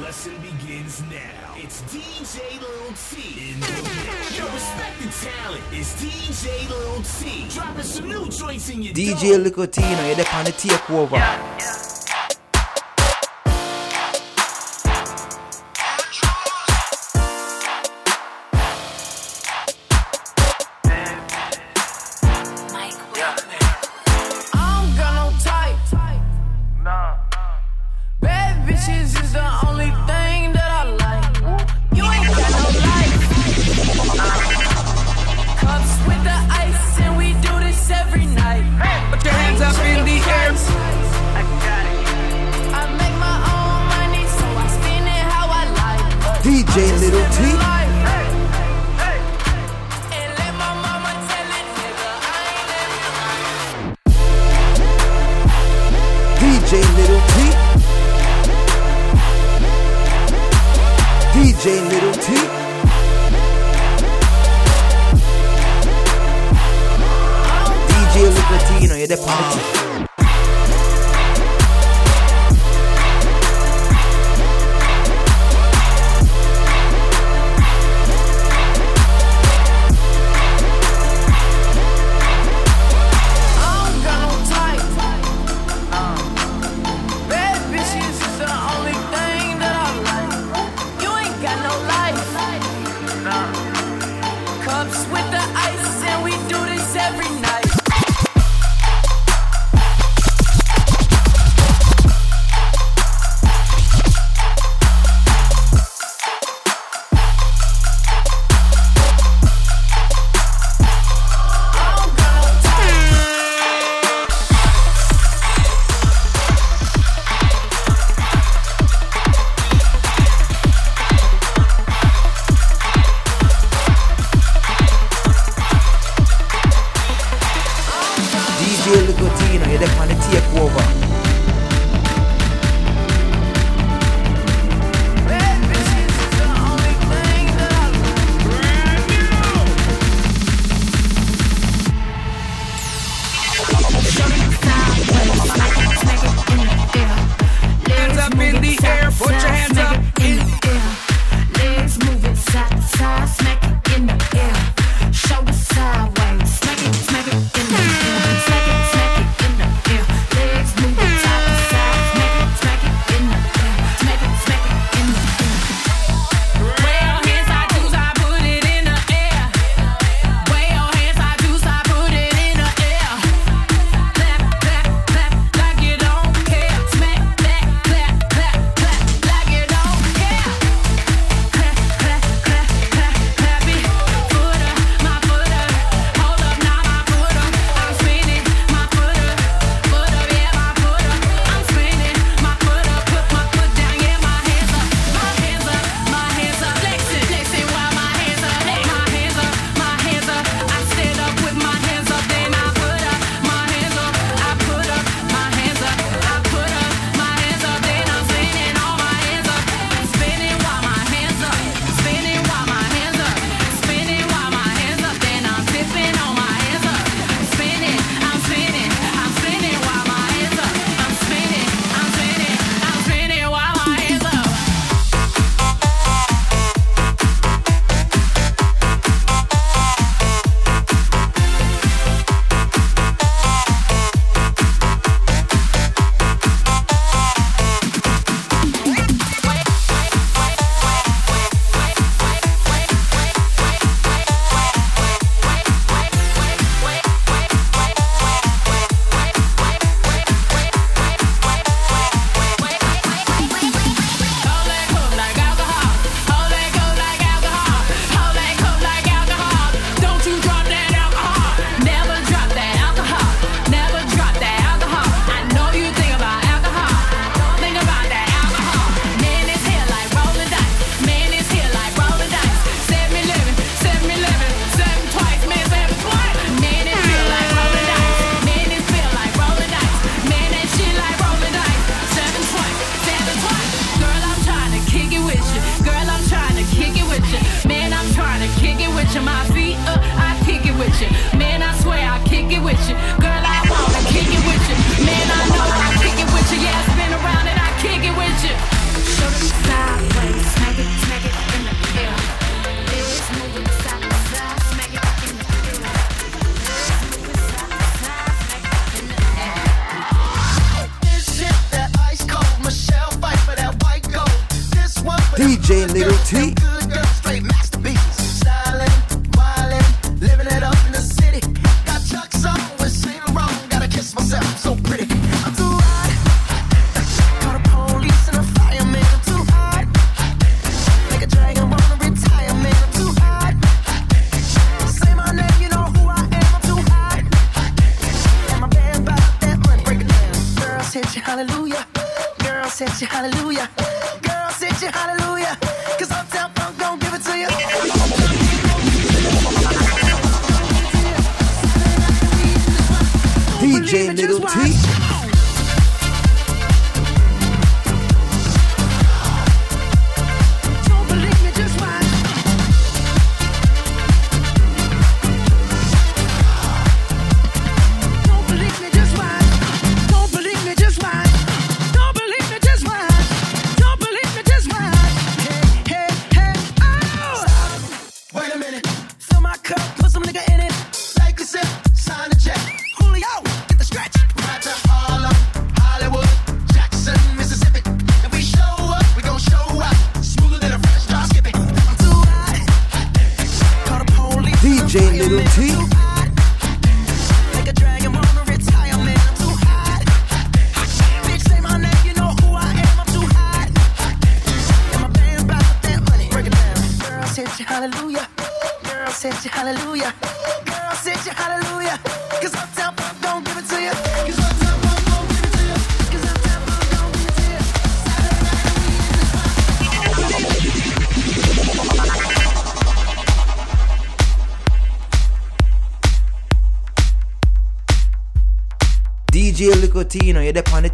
Lesson begins now. It's DJ Lil T in the mix. Your respected talent is DJ Lil T. Dropping some new joints in your DJ Lil T, you know, you're the the takeover. Yeah, yeah.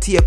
You're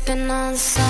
sipping on something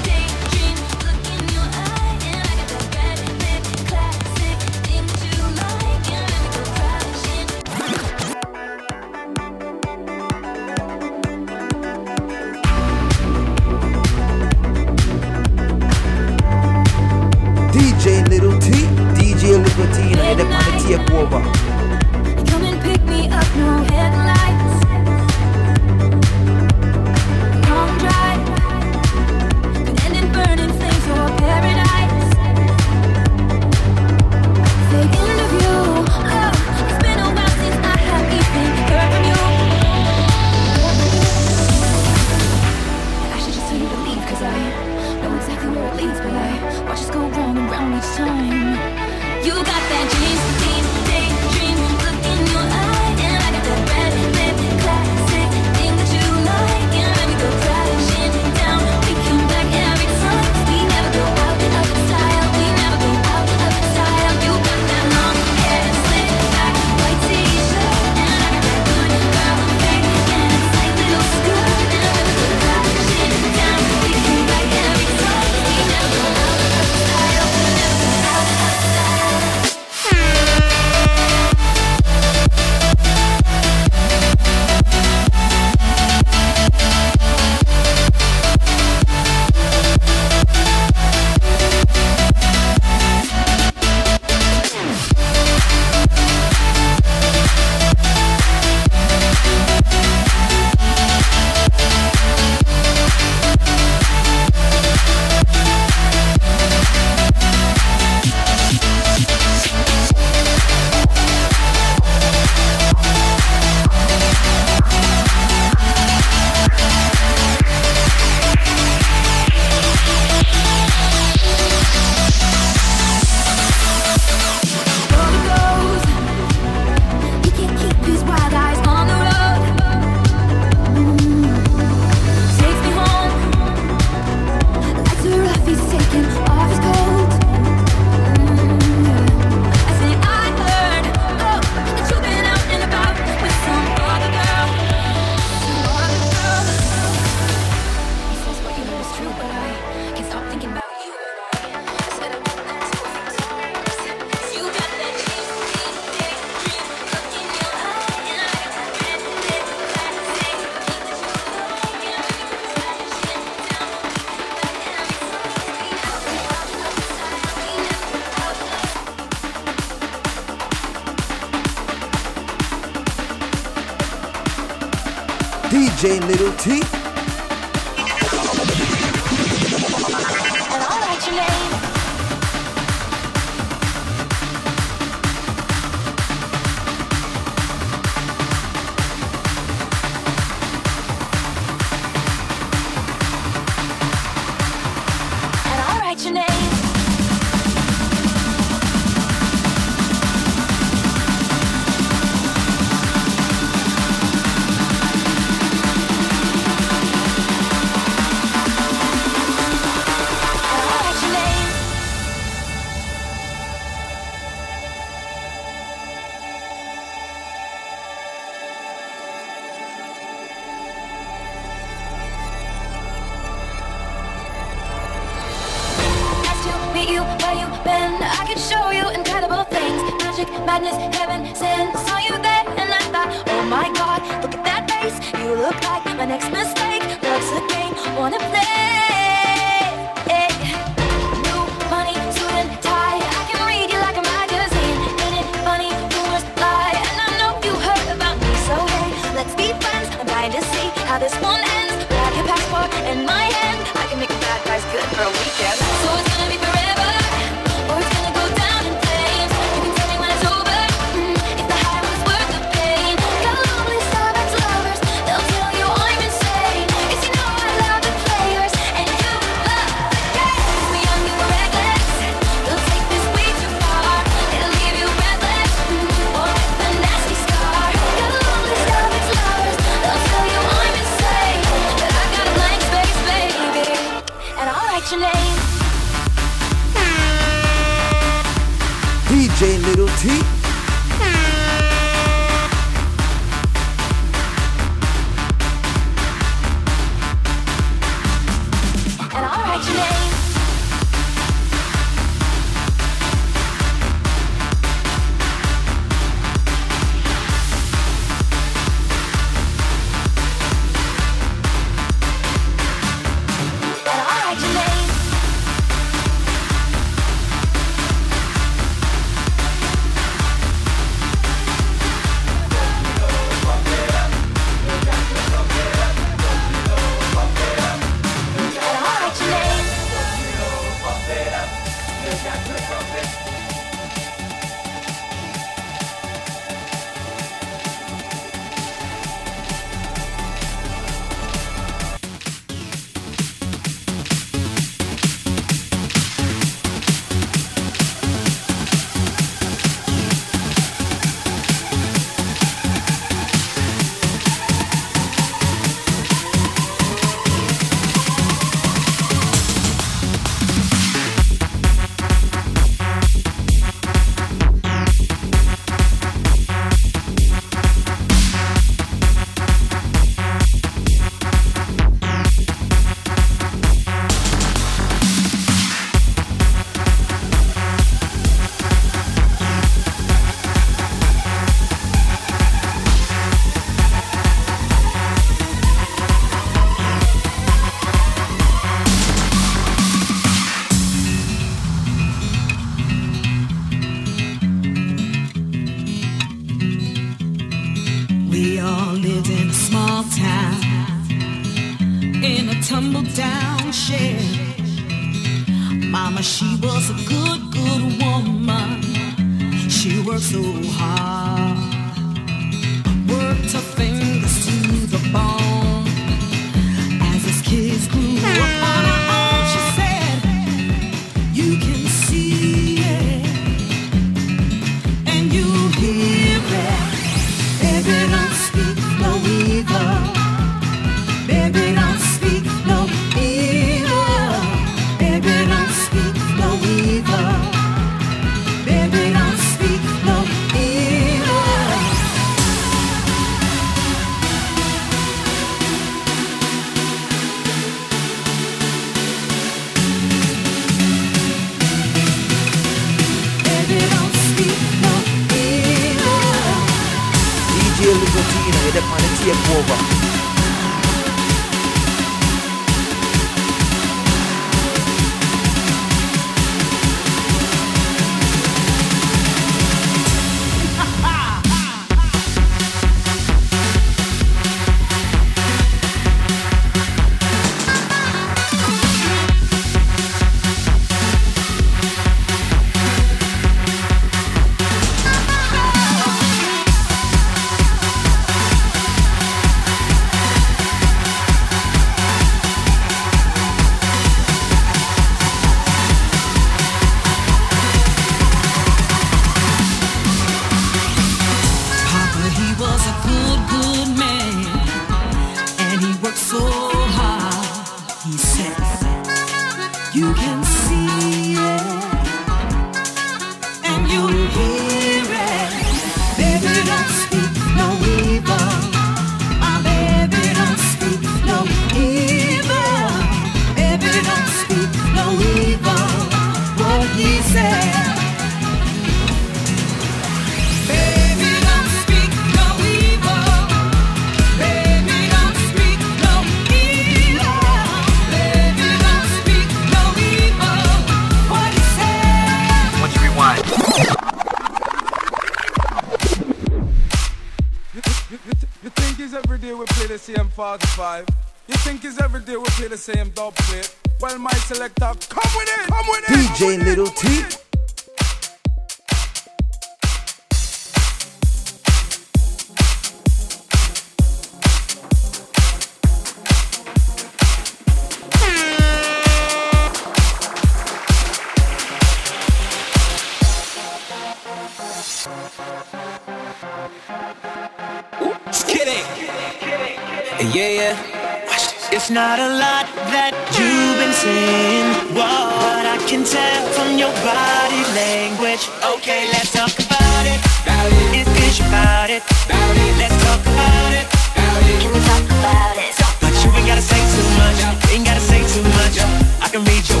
It's not a lot that you've been saying, whoa, but I can tell from your body language. Okay, let's talk about it. About it. It's bitch about it. About it. Let's talk about it. About it. Can we talk about it? But you ain't gotta say too much. Ain't gotta say too much. I can read your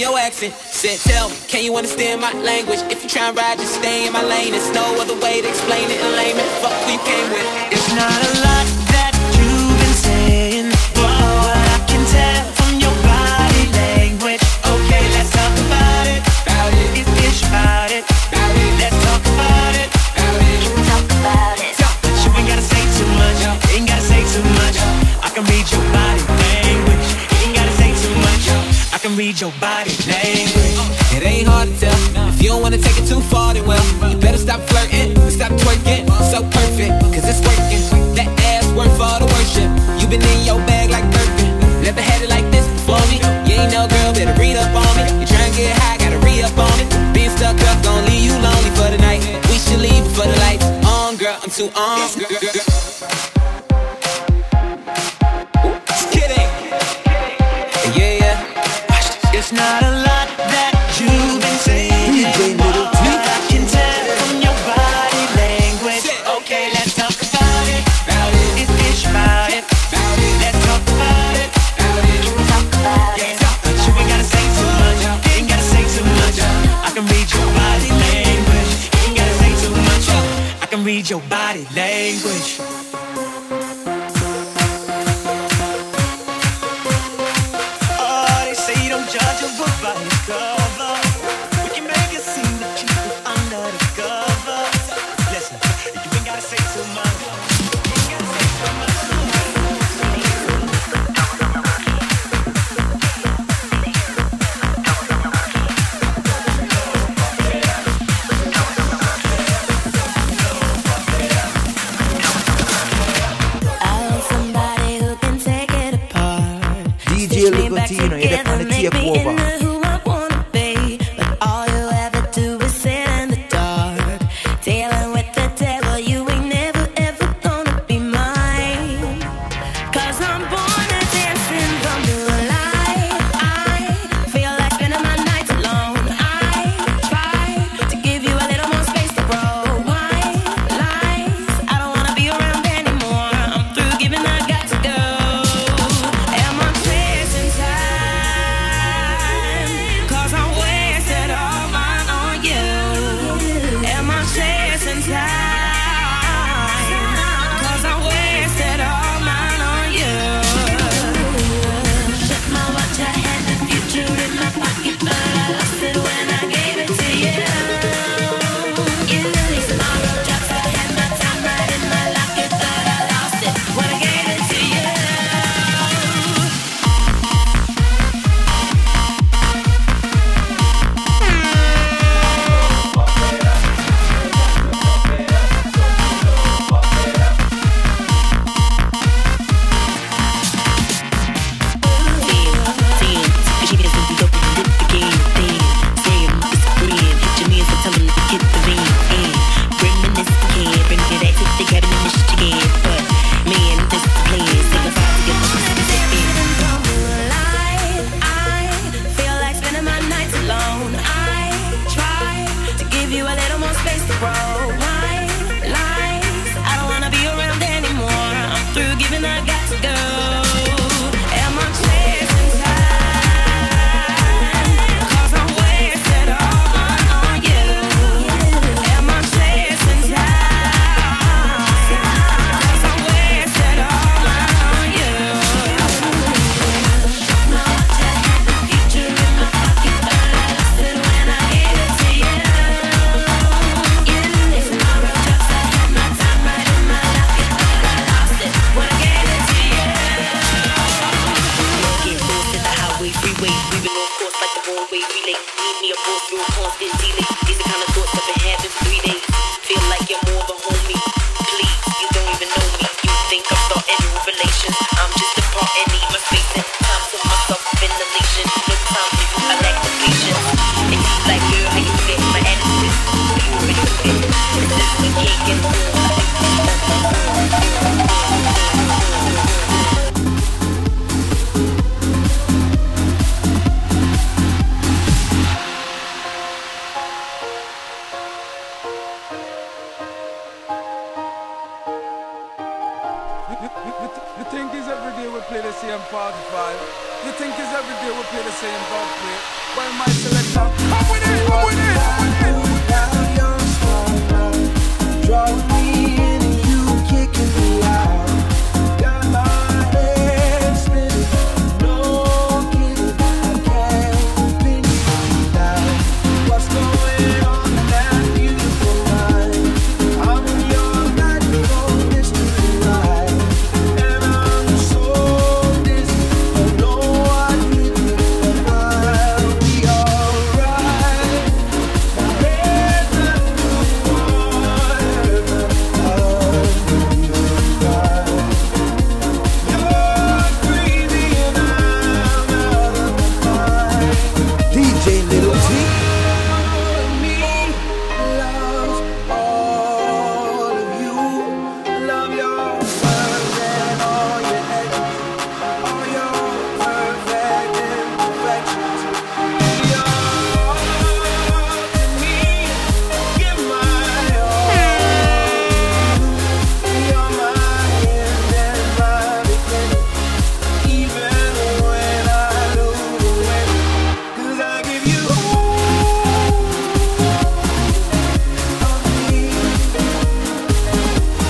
your accent. Said, tell me, can you understand my language? If you try and ride, just stay in my lane. There's no other way to explain it in layman. Fuck who you came with. It's not a lot that you've been saying, but I can tell from your body language. Okay, let's talk about it. It's about it. Let's talk about it. Talk about it? You ain't gotta say too much. Ain't gotta say too much. I can read your body language. Ain't gotta say too much. I can read your body. on.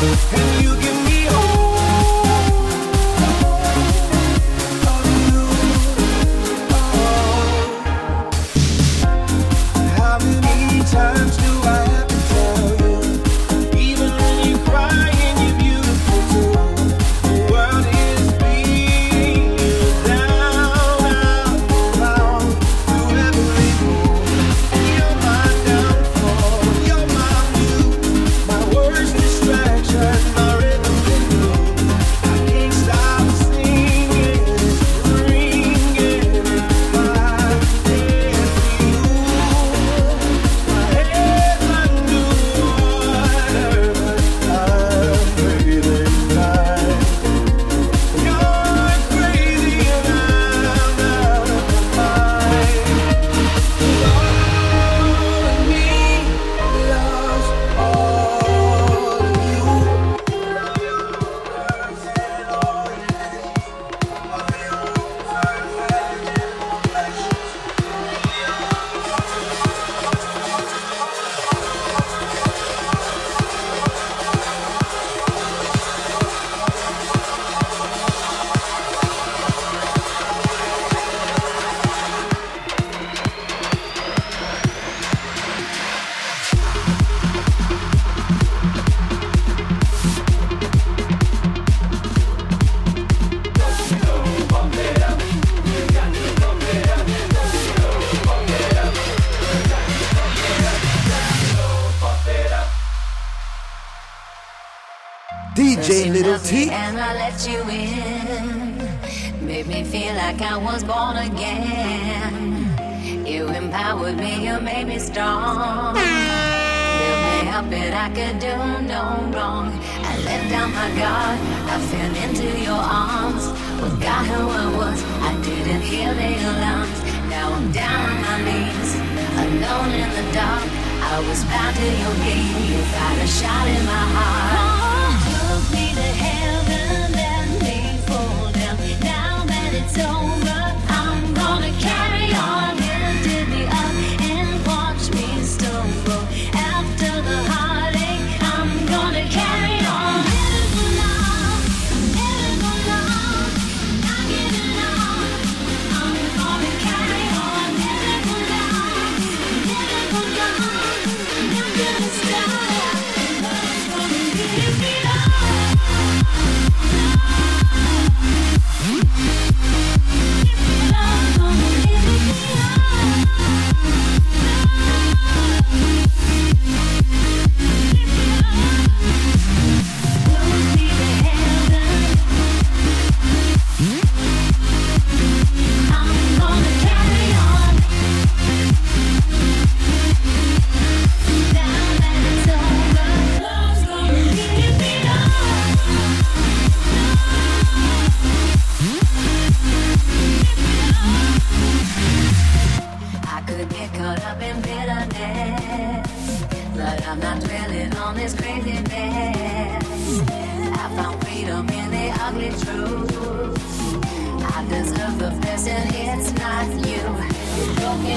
Hey. feel like I was born again. You empowered me, you made me strong. Built me I could do no wrong. I let down my guard, I fell into your arms. Forgot who I was, I didn't hear the alarms. Now I'm down on my knees, alone in the dark. I was bound to your game, you fired a shot in my heart. it's over.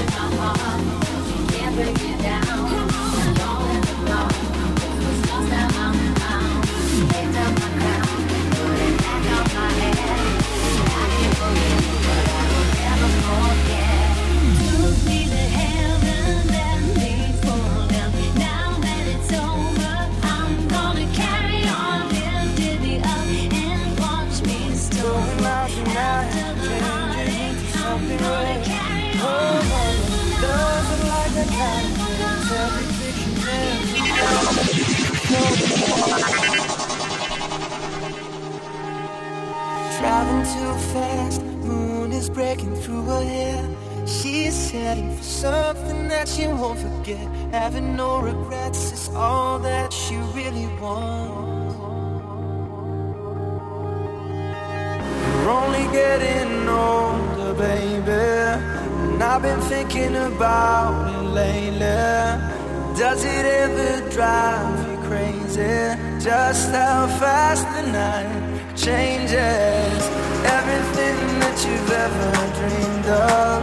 You can't Never me down. fast moon is breaking through her hair. She's heading for something that she won't forget. Having no regrets is all that she really wants. We're only getting older, baby. And I've been thinking about it lately. Does it ever drive you crazy? Just how fast the night changes. Everything that you've ever dreamed of.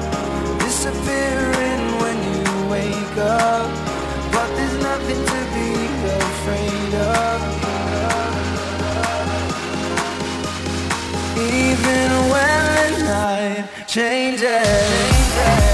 Disappearing when you wake up. But there's nothing to be afraid of. Even when the night changes.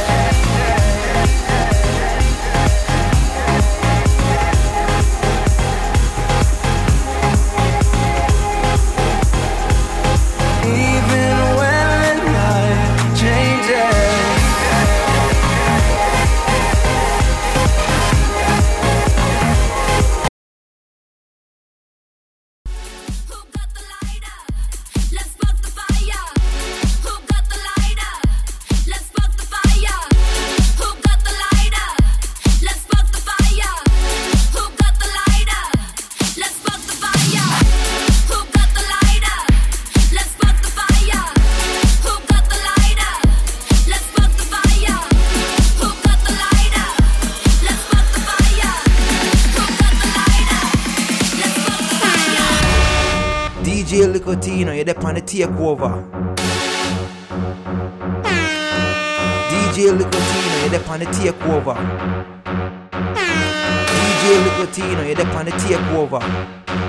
they pan the takeover. DJ Licotino, you depend on the takeover. DJ Licotino, you depend on the takeover.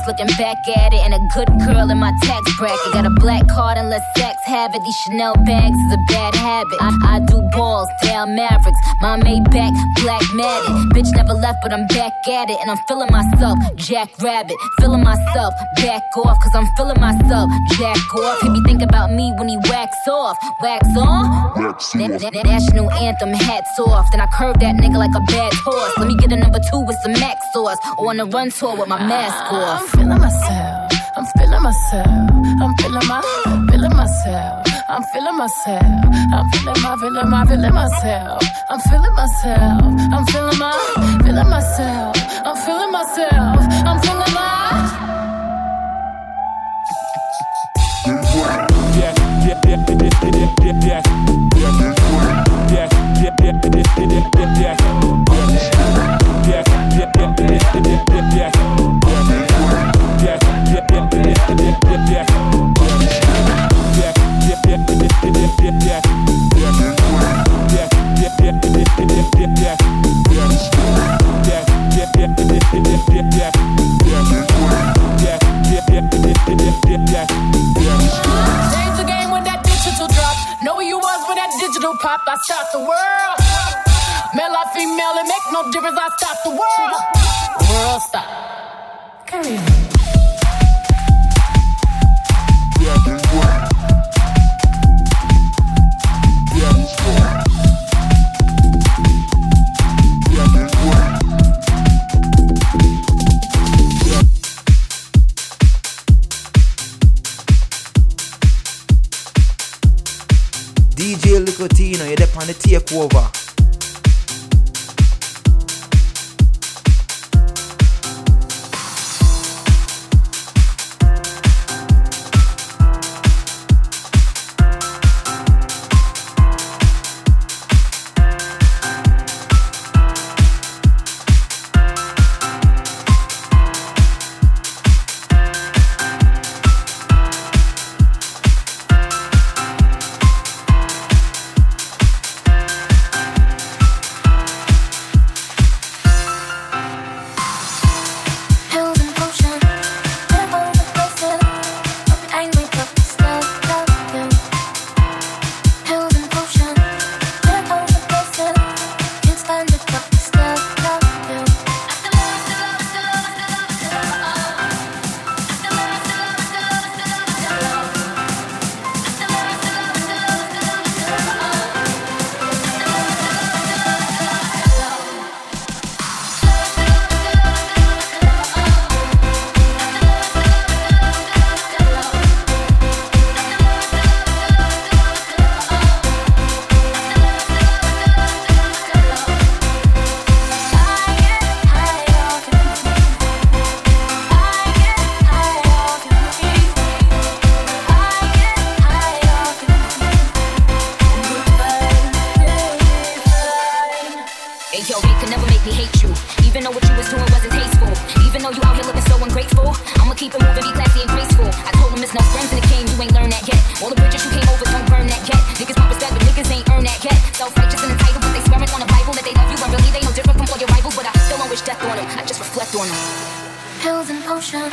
Girls looking back at it, and a good girl in my tax bracket. Got a black card and let sex have it. These Chanel bags is a bad habit. I, I do balls, down Mavericks. My Maybach, black matted. Bitch never left, but I'm back at it, and I'm feeling myself. Jack Rabbit, feeling myself. Back off, cause I'm feeling myself. Jack off. He be think about me when he wax off. Wax on? Na- na- na- National anthem, hats off. Then I curve that nigga like a bad horse. Let me get a number two with some Mac sauce. Or on a run tour with my mask off. Feeling myself. I'm feeling myself. I'm feeling my, feeling myself. I'm feeling myself. I'm feeling my, feeling my, feeling myself. I'm feeling myself. I'm feeling my, feeling myself. I'm feeling myself. I'm feeling my. Change the game when that digital drop. Know who you was when that digital pop. I stopped the world. Male or female, it make no difference. I stopped the world. World stop. Carry on. DJ Licotino, you're on the takeover. Self-righteous and entitled, but they swearing on the Bible that they love you, but really they no different from all your rivals. But I still don't wish death on them. I just reflect on them. Pills and potions,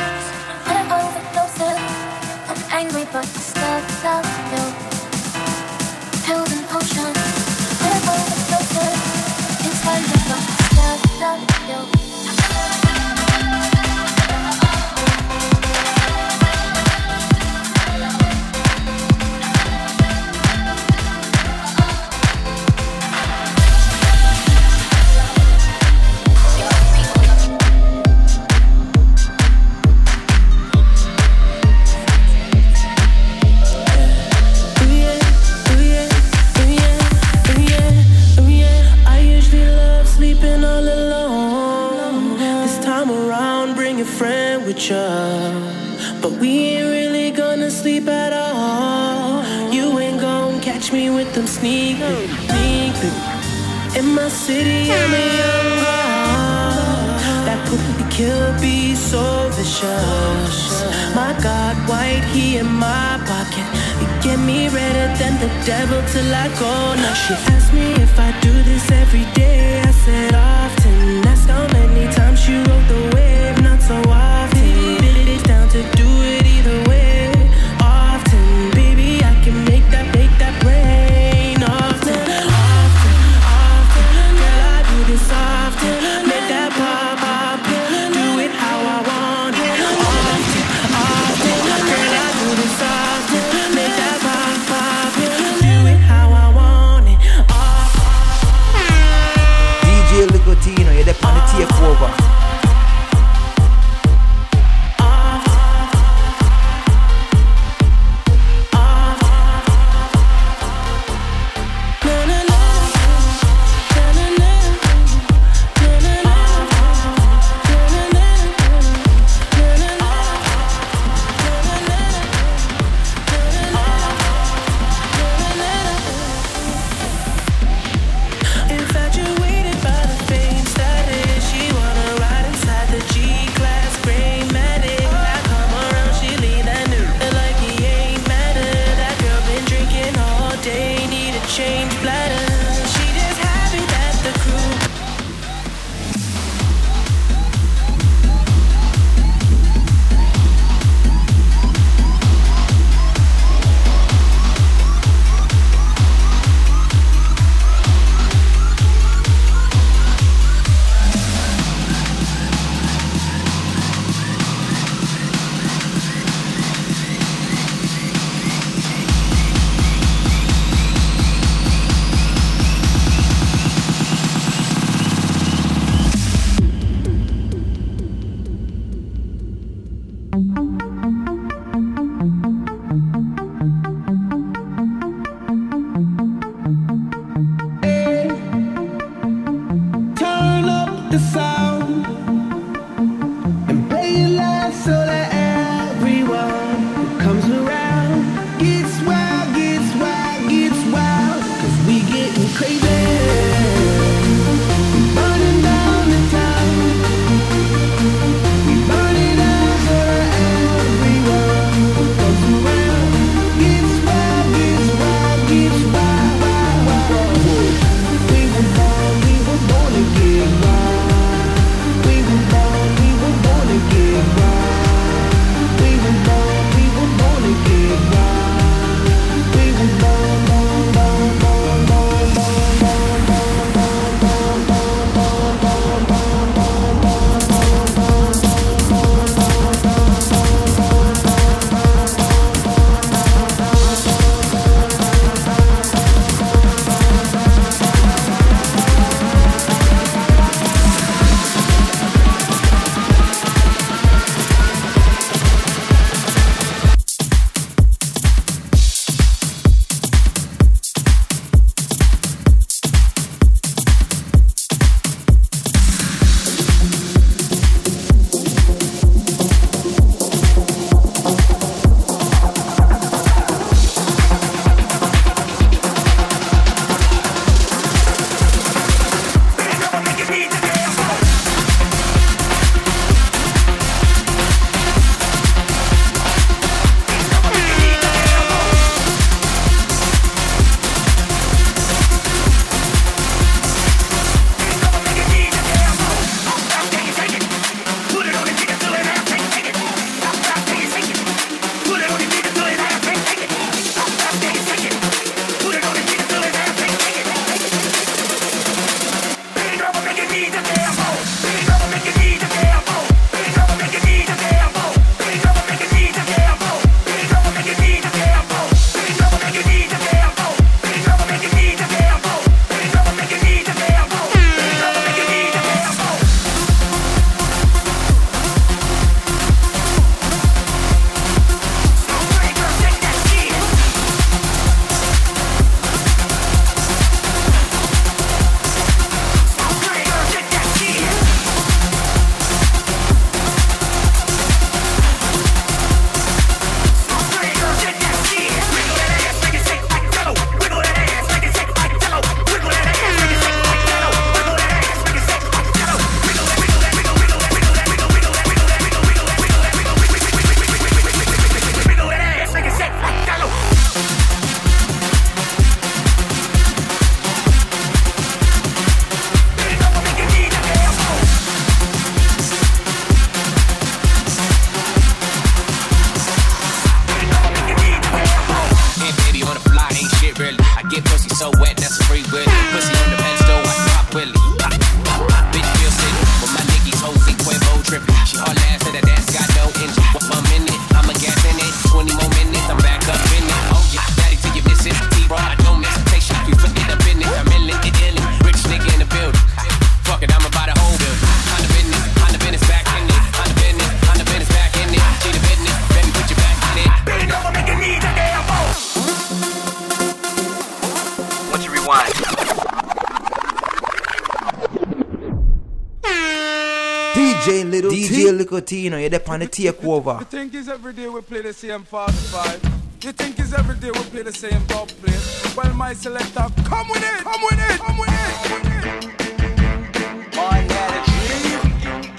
Licotino, you're there on the takeover. You think it's every day we play the same 45? You think it's every day we play the same dub plate? Well, my selector, come with it, come with it, come with it. Come with it. Martin had a dream.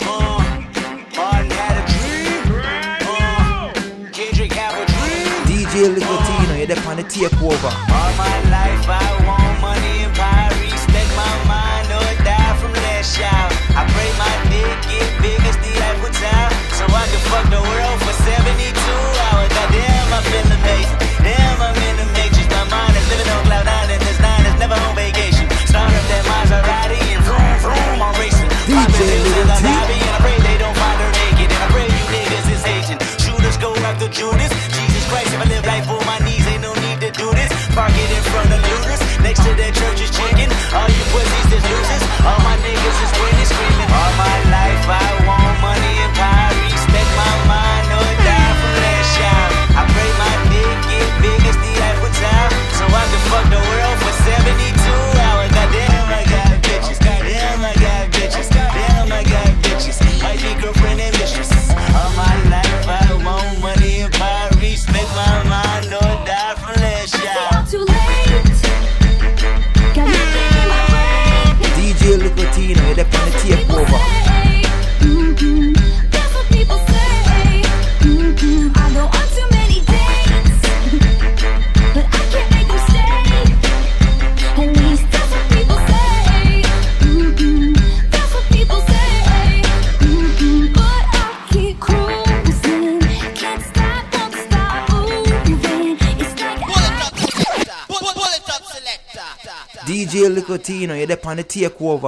Uh, Martin had. Uh, Kendrick have a dream. DJ Licotino, you're there on the takeover. All my life I want money and power. Respect my mind or die from last shout. I pray my dick get big as the Eiffel Tower. So I can fuck the world for 72 hours. Goddamn, I feel amazing. Damn, I'm in the matrix. My mind is living on cloud nine and this nine is never on vacation. Start up that Maserati and vroom, vroom, I'm racing. T. And I pray they don't find her naked. And I pray you niggas is hating. Shooters go after Judas. Jesus Christ, if I live life on my knees, ain't no need to do this. Park it in front of looters. Next to that Church's Chicken. All you pussies is losers. All my niggas is winning, screaming. All my life I I DJ Licotino, you're there on the takeover.